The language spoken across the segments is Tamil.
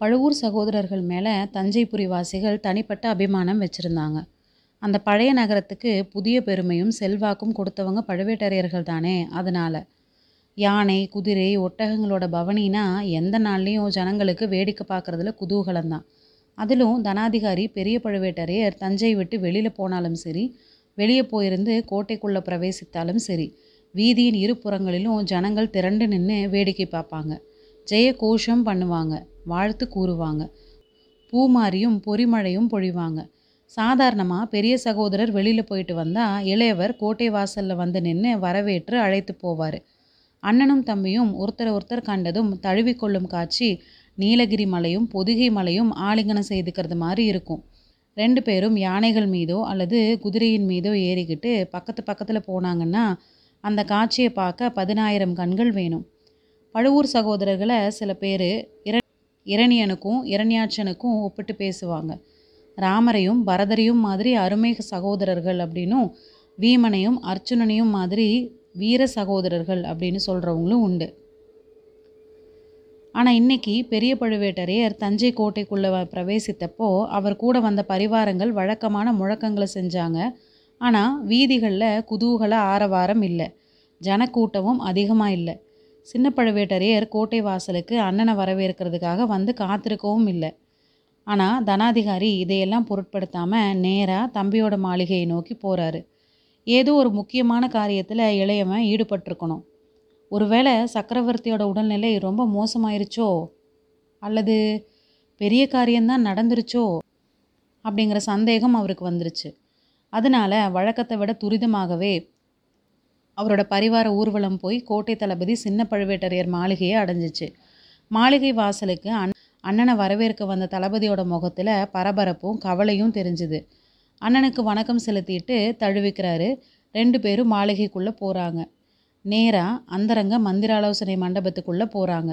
பழுவூர் சகோதரர்கள் மேலே தஞ்சைபுரிவாசிகள் தனிப்பட்ட அபிமானம் வச்சுருந்தாங்க. அந்த பழைய நகரத்துக்கு புதிய பெருமையும் செல்வாக்கும் கொடுத்தவங்க பழுவேட்டரையர்கள் தானே அதனால். யானை குதிரை ஒட்டகங்களோட பவனினா எந்த நாள்லேயும் ஜனங்களுக்கு வேடிக்கை பார்க்குறதுல குதூகலம்தான் அதிலும் தனாதிகாரி பெரிய பழுவேட்டரையர் தஞ்சை விட்டு வெளியில் போனாலும் சரி வெளியே போயிருந்து கோட்டைக்குள்ளே பிரவேசித்தாலும் சரி வீதியின் இரு புறங்களிலும் ஜனங்கள் திரண்டு நின்று வேடிக்கை பார்ப்பாங்க. ஜெய கோஷம் பண்ணுவாங்க வாழ்த்து கூறுவாங்க. பூமாரியும் பொறிமழையும் பொழிவாங்க. சாதாரணமாக பெரிய சகோதரர் வெளியில் போயிட்டு வந்தால் இளையவர் கோட்டை வாசலில் வந்து நின்று வரவேற்று அழைத்து போவார். அண்ணனும் தம்பியும் ஒருத்தரை ஒருத்தர் கண்டதும் தழுவிக்கொள்ளும் காட்சி நீலகிரி மலையும் பொதிகை மலையும் ஆலிங்கனம் செய்துக்கிறது மாதிரி இருக்கும். ரெண்டு பேரும் யானைகள் மீதோ அல்லது குதிரையின் மீதோ ஏறிக்கிட்டு பக்கத்து பக்கத்தில் போனாங்கன்னா அந்த காட்சியை பார்க்க பதினாயிரம் கண்கள் வேணும். பழுவூர் சகோதரர்களை சில பேர் இர இரணியனுக்கும் இரணியாச்சனுக்கும் ஒப்பிட்டு பேசுவாங்க. ராமரையும் பரதரையும் மாதிரி அருமை சகோதரர்கள் அப்படின்னும் வீமனையும் அர்ச்சுனனையும் மாதிரி வீர சகோதரர்கள் அப்படின்னு சொல்கிறவங்களும் உண்டு. ஆனால் இன்னைக்கு பெரிய பழுவேட்டரையர் தஞ்சை கோட்டைக்குள்ளே பிரவேசித்தப்போ அவர் கூட வந்த பரிவாரங்கள் வழக்கமான முழக்கங்களை செஞ்சாங்க. ஆனால் வீதிகளில் குதூகல ஆரவாரம் இல்லை. ஜனக்கூட்டமும் அதிகமாக இல்லை. சின்ன பழுவேட்டரையர் கோட்டை வாசலுக்கு அண்ணனை வரவேற்கிறதுக்காக வந்து காத்திருக்கவும் இல்லை. ஆனால் தனாதிகாரி இதையெல்லாம் பொருட்படுத்தாமல் நேராக தம்பியோட மாளிகையை நோக்கி போகிறாரு ஏதோ ஒரு முக்கியமான காரியத்தில் இளையவன் ஈடுபட்டிருக்கணும். ஒருவேளை சக்கரவர்த்தியோட உடல்நிலை ரொம்ப மோசமாயிருச்சோ? அல்லது பெரிய காரியம்தான் நடந்துருச்சோ? அப்படிங்கிற சந்தேகம் அவருக்கு வந்துருச்சு. அதனால் வழக்கத்தை விட துரிதமாகவே அவரோட பரிவார ஊர்வலம் போய் கோட்டை தளபதி சின்ன பழுவேட்டரையர் மாளிகையை அடைஞ்சிச்சு. மாளிகை வாசலுக்கு அண் அண்ணனை வரவேற்க வந்த தளபதியோட முகத்தில் பரபரப்பும் கவலையும் தெரிஞ்சுது. அண்ணனுக்கு வணக்கம் செலுத்திட்டு தழுவிக்கிறாரு. ரெண்டு பேரும் மாளிகைக்குள்ளே போகிறாங்க நேராக அந்தரங்க மந்திராலோசனை மண்டபத்துக்குள்ளே போகிறாங்க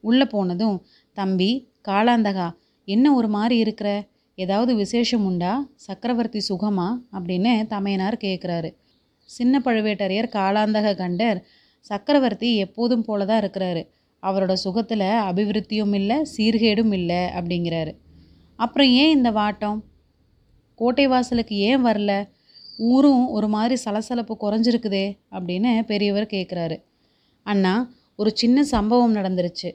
உள்ளே போனதும் தம்பி காளாந்தகா என்ன ஒரு மாதிரி இருக்கிற? ஏதாவது விசேஷம் உண்டா? சக்கரவர்த்தி சுகமா? அப்படின்னு தமையனார் கேட்குறாரு சின்ன பழுவேட்டரையர் காளாந்தக கண்டர் சக்கரவர்த்தி எப்போதும் போல தான் இருக்கிறாரு. அவரோட சுகத்தில் அபிவிருத்தியும் இல்லை சீர்கேடும் இல்லை அப்படிங்கிறாரு. அப்புறம் ஏன் இந்த வாட்டம்? கோட்டை வாசலுக்கு ஏன் வரல? ஊரும் ஒரு மாதிரி சலசலப்பு குறைஞ்சிருக்குதே அப்படின்னு பெரியவர் கேட்குறாரு அண்ணா ஒரு சின்ன சம்பவம் நடந்துருச்சு.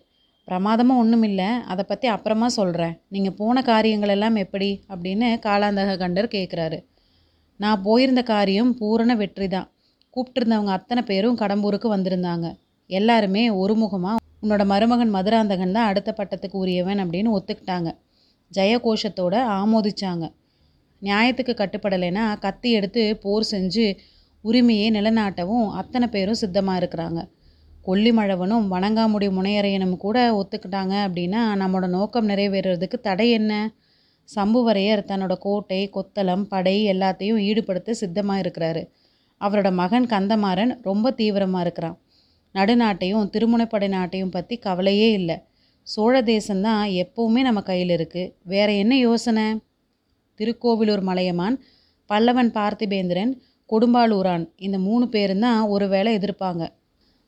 பிரமாதமாக ஒன்றும் இல்லை. அதை பற்றி அப்புறமா சொல்கிறேன் நீங்கள் போன காரியங்கள் எல்லாம் எப்படி? அப்படின்னு காலாந்தக கண்டர் கேட்குறாரு நான் போயிருந்த காரியம் பூரண வெற்றி தான் கூப்பிட்டுருந்தவங்க அத்தனை பேரும் கடம்பூருக்கு வந்திருந்தாங்க. எல்லாருமே ஒருமுகமாக உன்னோட மருமகன் மதுராந்தகன் தான் அடுத்த பட்டத்துக்கு உரியவன் அப்படின்னு ஒத்துக்கிட்டாங்க. ஜெயகோஷத்தோட ஆமோதிச்சாங்க. நியாயத்துக்கு கட்டுப்படலைன்னா கத்தி எடுத்து போர் செஞ்சு உரிமையை நிலநாட்டவும் அத்தனை பேரும் சித்தமாக இருக்கிறாங்க. கொல்லிமழவனும் வணங்காமுடி முனையரையனும் கூட ஒத்துக்கிட்டாங்க அப்படின்னா நம்மளோட நோக்கம் நிறைவேறுறதுக்கு தடை என்ன? சம்புவரையர் தன்னோட கோட்டை கொத்தளம் படை எல்லாத்தையும் ஈடுபடுத்த சித்தமாக இருக்கிறாரு. அவரோட மகன் கந்தமாறன் ரொம்ப தீவிரமாக இருக்கிறான். நடுநாட்டையும் திருமுனைப்படை நாட்டையும் பற்றி கவலையே இல்லை. சோழ தேசம்தான் எப்போவுமே நம்ம கையில் இருக்குது வேற என்ன யோசனை? திருக்கோவிலூர் மலையமான் பல்லவன் பார்த்திபேந்திரன் கொடும்பாளூரான் இந்த மூணு பேரும் தான் ஒரு வேளை எதிர்ப்பாங்க.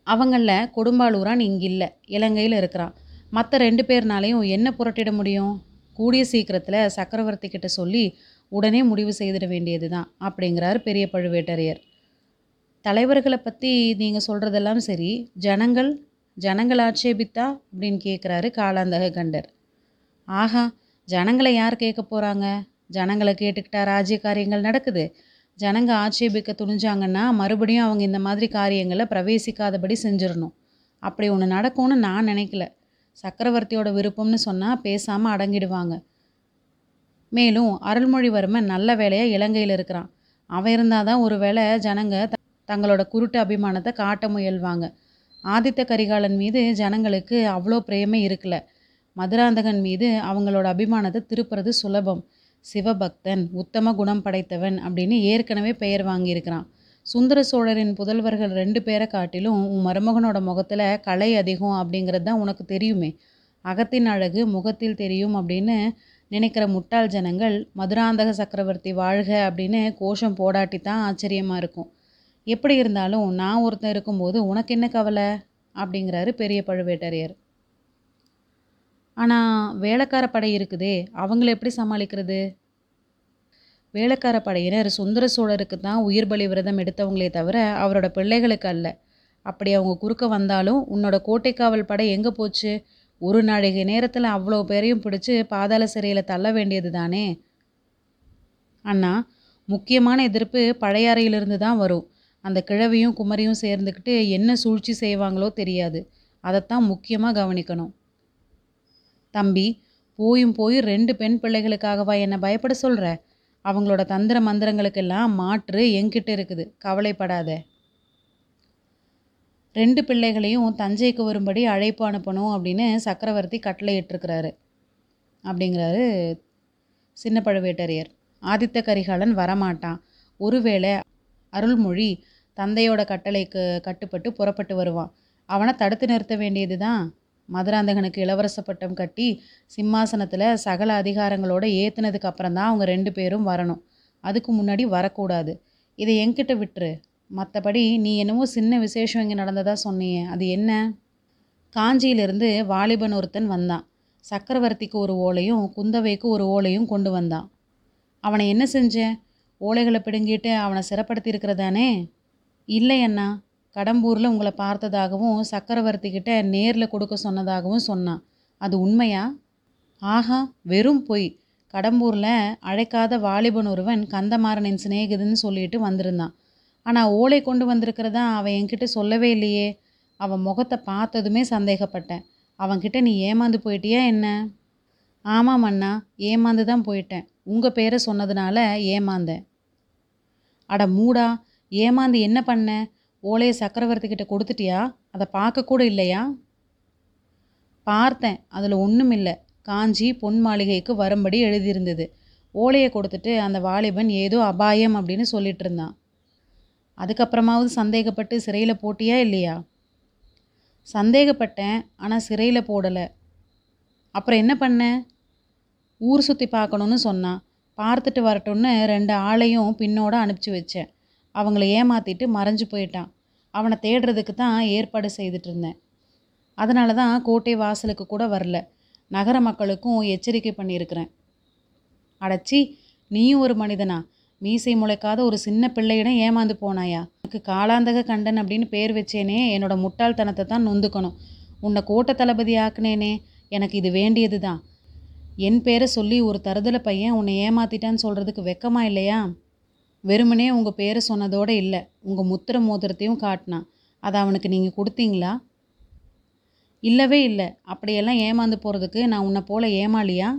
அவங்களில் கொடும்பாளூரான் இங்கில்லை இலங்கையில் இருக்கிறான். மற்ற ரெண்டு பேர்னாலையும் என்ன புரட்டிட முடியும்? கூடிய சீக்கிரத்தில் சக்கரவர்த்தி கிட்ட சொல்லி உடனே முடிவு செய்திட வேண்டியது தான் அப்படிங்கிறார் பெரிய பழுவேட்டரையர். தலைவர்களை பற்றி நீங்கள் சொல்கிறதெல்லாம் சரி ஜனங்கள் ஜனங்கள் ஆட்சேபித்தா? அப்படின்னு கேட்குறாரு காலாந்தக கண்டர். ஆஹா ஜனங்களை யார் கேட்க போகிறாங்க ஜனங்களை கேட்டுக்கிட்டா ராஜ்ய காரியங்கள் நடக்குது. ஜனங்க ஆட்சேபிக்க துணிஞ்சாங்கன்னா மறுபடியும் அவங்க இந்த மாதிரி காரியங்களை பிரவேசிக்காதபடி செஞ்சிடணும். அப்படி ஒன்று நடக்கும்னு நான் நினைக்கல. சக்கரவர்த்தியோட விருப்பம்னு சொன்னால் பேசாமல் அடங்கிடுவாங்க. மேலும் அருள்மொழிவர்மன் நல்ல வேலையாக இலங்கையில் இருக்கிறான். அவன் இருந்தால் தான் ஒரு வேளை ஜனங்க த- தங்களோட குருட்டு அபிமானத்தை காட்ட முயல்வாங்க. ஆதித்த கரிகாலன் மீது ஜனங்களுக்கு அவ்வளோ பிரேமே இருக்கல. மதுராந்தகன் மீது அவங்களோட அபிமானத்தை திருப்புறது சுலபம். சிவபக்தன் உத்தம குணம் படைத்தவன் அப்படின்னு ஏற்கனவே பெயர் வாங்கியிருக்கிறான். சுந்தர சோழரின் புதல்வர்கள் ரெண்டு பேரை காட்டிலும் உன் மருமகனோட முகத்தில் கலை அதிகம் அப்படிங்கிறது தான் உனக்கு தெரியுமே. அகத்தின் அழகு முகத்தில் தெரியும் அப்படின்னு நினைக்கிற முட்டாள் ஜனங்கள் மதுராந்தக சக்கரவர்த்தி வாழ்க அப்படின்னு கோஷம் போடாட்டி தான் ஆச்சரியமாக இருக்கும். எப்படி இருந்தாலும் நான் ஒருத்தன் இருக்கும்போது உனக்கு என்ன கவலை? அப்படிங்கிறாரு பெரிய பழுவேட்டரையர். ஆனால் வேலைக்கார படை இருக்குதே அவங்கள எப்படி சமாளிக்கிறது? வேலைக்கார படையினர் சுந்தர சோழருக்கு தான் உயிர் பலி விரதம் எடுத்தவங்களே தவிர அவரோட பிள்ளைகளுக்கு அல்ல. அப்படி அவங்க குறுக்க வந்தாலும் உன்னோட கோட்டை காவல் படை எங்கே போச்சு? ஒரு நாழிகை நேரத்தில் அவ்வளோ பேரையும் பிடிச்சி பாதாள சிறையில் தள்ள வேண்டியது தானே? அண்ணா முக்கியமான எதிர்ப்பு பழையாறையிலிருந்து தான் வரும். அந்த கிழவியும் குமரியும் சேர்ந்துக்கிட்டு என்ன சூழ்ச்சி செய்வாங்களோ தெரியாது. அதைத்தான் முக்கியமாக கவனிக்கணும். தம்பி போயும் போய் ரெண்டு பெண் பிள்ளைகளுக்காகவா என்னை பயப்பட சொல்கிற அவங்களோட தந்திர மந்திரங்களுக்கெல்லாம் மாற்று என்கிட்ட இருக்குது. கவலைப்படாத. ரெண்டு பிள்ளைகளையும் தஞ்சைக்கு வரும்படி அழைப்பு அனுப்பணும் அப்படின்னு சக்கரவர்த்தி கட்டளையிட்டிருக்கிறாரு. அப்படிங்கிறாரு சின்ன பழுவேட்டரையர். ஆதித்த கரிகாலன் வரமாட்டான். ஒருவேளை அருள்மொழி தந்தையோட கட்டளைக்கு கட்டுப்பட்டு புறப்பட்டு வருவான். அவனை தடுத்து நிறுத்த வேண்டியது தான் மதுராந்தகனுக்கு இளவரச பட்டம் கட்டி சிம்மாசனத்தில் சகல அதிகாரங்களோட ஏற்றுனதுக்கு அப்புறம் தான் அவங்க ரெண்டு பேரும் வரணும். அதுக்கு முன்னாடி வரக்கூடாது. இதை என்கிட்ட விட்டுரு. மற்றபடி நீ என்னமோ சின்ன விசேஷம் இங்கே நடந்ததாக சொன்னியே. அது என்ன? காஞ்சியிலிருந்து வாலிபன் ஒருத்தன் வந்தான். சக்கரவர்த்திக்கு ஒரு ஓலையும் குந்தவைக்கு ஒரு ஓலையும் கொண்டு வந்தான். அவனை என்ன செஞ்ச? ஓலைகளை பிடுங்கிட்டு அவனை சிறப்படுத்தி இருக்கிறதானே? இல்லை அண்ணா. கடம்பூரில் உங்களை பார்த்ததாகவும் சக்கரவர்த்தி கிட்ட நேரில் கொடுக்க சொன்னதாகவும் சொன்னான். அது உண்மையா? ஆஹா வெறும் பொய். கடம்பூரில் அழைக்காத வாலிபன் ஒருவன் கந்தமாறனின் சிநேகிதன்னு சொல்லிட்டு வந்திருந்தான். ஆனால் ஓலை கொண்டு வந்திருக்கிறதா அவன் என்கிட்ட சொல்லவே இல்லையே. அவன் முகத்தை பார்த்ததுமே சந்தேகப்பட்டேன். அவன்கிட்ட நீ ஏமாந்து போயிட்டியா என்ன? ஆமாம் அண்ணா ஏமாந்து தான் போயிட்டேன். உங்கள் பேரை சொன்னதுனால ஏமாந்தேன். அட மூடா ஏமாந்து என்ன பண்ண? ஓலையை சக்கரவர்த்தி கிட்ட கொடுத்துட்டியா? அதை பார்க்க கூட இல்லையா? பார்த்தேன். அதில் ஒன்றும் இல்லை. காஞ்சி பொன் மாளிகைக்கு வரும்படி எழுதியிருந்தது. ஓலையை கொடுத்துட்டு அந்த வாலிபன் ஏதோ அபாயம் அப்படின்னு சொல்லிட்டு இருந்தான். அதுக்கப்புறமாவது சந்தேகப்பட்டு சிறையில் போட்டியா இல்லையா? சந்தேகப்பட்டேன் ஆனால் சிறையில் போடலை. அப்புறம் என்ன பண்ண? ஊர் சுற்றி பார்க்கணுன்னு சொன்னான். பார்த்துட்டு வரட்டும்னு ரெண்டு ஆளையும் பின்னோட அனுப்பிச்சி வச்சேன். அவங்கள ஏமாற்றிட்டு மறைஞ்சு போயிட்டான். அவனை தேடுறதுக்கு தான் ஏற்பாடு செய்துட்டு இருந்தேன் அதனால தான் கோட்டை வாசலுக்கு கூட வரல. நகர மக்களுக்கும் எச்சரிக்கை பண்ணியிருக்கிறேன். அடச்சி நீயும் ஒரு மனிதனா? மீசை முளைக்காத ஒரு சின்ன பிள்ளையிடம் ஏமாந்து போனாயா? எனக்கு காலாந்தக கண்டன் அப்படின்னு பேர் வச்சேனே என்னோட முட்டாள்தனத்தை தான் நொந்துக்கணும். உன்னை கோட்டை தளபதி ஆக்குனேனே எனக்கு இது வேண்டியது தான் என் பேரை சொல்லி ஒரு தருதலை பையன் உன்னை ஏமாத்திட்டான்னு சொல்கிறதுக்கு வெக்கமா இல்லையா? வெறுமனே உங்கள் பேரை சொன்னதோடு இல்லை. உங்கள் முத்திர மோதிரத்தையும் காட்டினான் அதை அவனுக்கு நீங்கள் கொடுத்தீங்களா? இல்லவே இல்லை. அப்படியெல்லாம் ஏமாந்து போகிறதுக்கு நான் உன்னை போல ஏமாளியா?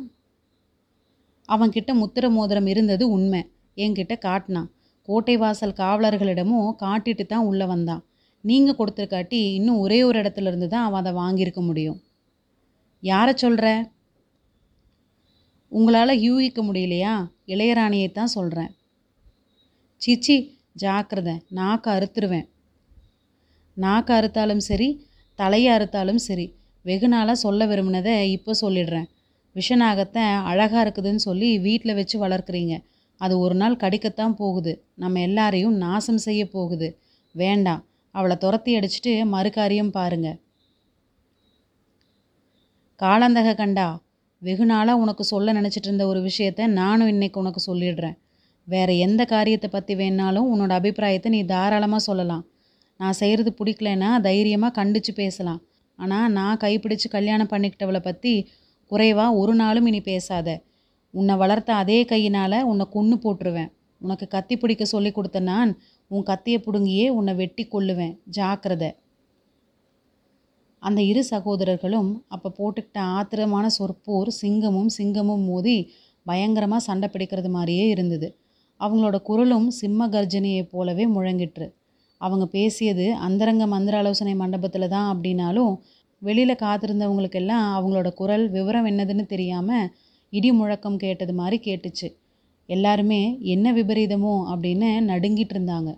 அவன்கிட்ட முத்திர மோதிரம் இருந்தது உண்மை. என்கிட்ட காட்டினான் கோட்டை வாசல் காவலர்களிடமும் காட்டிட்டு தான் உள்ளே வந்தான். நீங்கள் கொடுத்துருக்காட்டி இன்னும் ஒரே ஒரு இடத்துல இருந்து தான் அவன் அதை வாங்கியிருக்க முடியும். யாரை சொல்கிற உங்களால் யூகிக்க முடியலையா? இளையராணியை தான் சொல்கிறேன் சீச்சி ஜாக்கிரதை நாக்கு அறுத்துருவேன். நாக்கு அறுத்தாலும் சரி தலையை அறுத்தாலும் சரி வெகு நாளாக சொல்ல விரும்பினதை இப்போ சொல்லிடுறேன். விஷநாகத்தை அழகாக இருக்குதுன்னு சொல்லி வீட்டில் வச்சு வளர்க்குறீங்க. அது ஒரு நாள் கடிக்கத்தான் போகுது. நம்ம எல்லாரையும் நாசம் செய்ய போகுது. வேண்டாம். அவளை துரத்தி அடிச்சிட்டு மறுகாரியம் பாருங்க. காலந்தக கண்டா வெகு நாளாக உனக்கு சொல்ல நினச்சிட்டு இருந்த ஒரு விஷயத்த நானும் இன்னைக்கு உனக்கு சொல்லிடுறேன். வேறு எந்த காரியத்தை பற்றி வேணாலும் உன்னோட அபிப்பிராயத்தை நீ தாராளமாக சொல்லலாம். நான் செய்கிறது பிடிக்கலன்னா தைரியமாக கண்டித்து பேசலாம். ஆனால் நான் கைப்பிடிச்சு கல்யாணம் பண்ணிக்கிட்டவளை பற்றி குறைவாக ஒரு நாளும் இனி பேசாத. உன்னை வளர்த்த அதே கையினால் உன்னை கொன்று போட்டுருவேன். உனக்கு கத்தி பிடிக்க சொல்லி கொடுத்த நான் உன் கத்தியை பிடுங்கியே உன்னை வெட்டி கொல்லுவேன். ஜாக்கிரதை. அந்த இரு சகோதரர்களும் அப்போ போட்டுக்கிட்ட ஆத்திரமான சொற்போர் சிங்கமும் சிங்கமும் மோதி பயங்கரமாக சண்டை பிடிக்கிறது மாதிரியே இருந்தது. அவங்களோட குரலும் சிம்ம கர்ஜனையைப் போலவே முழங்கிற்று. அவங்க பேசியது அந்தரங்க மந்திர ஆலோசனை மண்டபத்தில் தான் அப்படின்னாலும் வெளியில் காத்திருந்தவங்களுக்கெல்லாம் அவங்களோட குரல் விவரம் என்னதுன்னு தெரியாமல் இடி முழக்கம் கேட்டது மாதிரி கேட்டுச்சு. எல்லாருமே என்ன விபரீதமோ அப்படின்னு நடுங்கிட்டு இருந்தாங்க.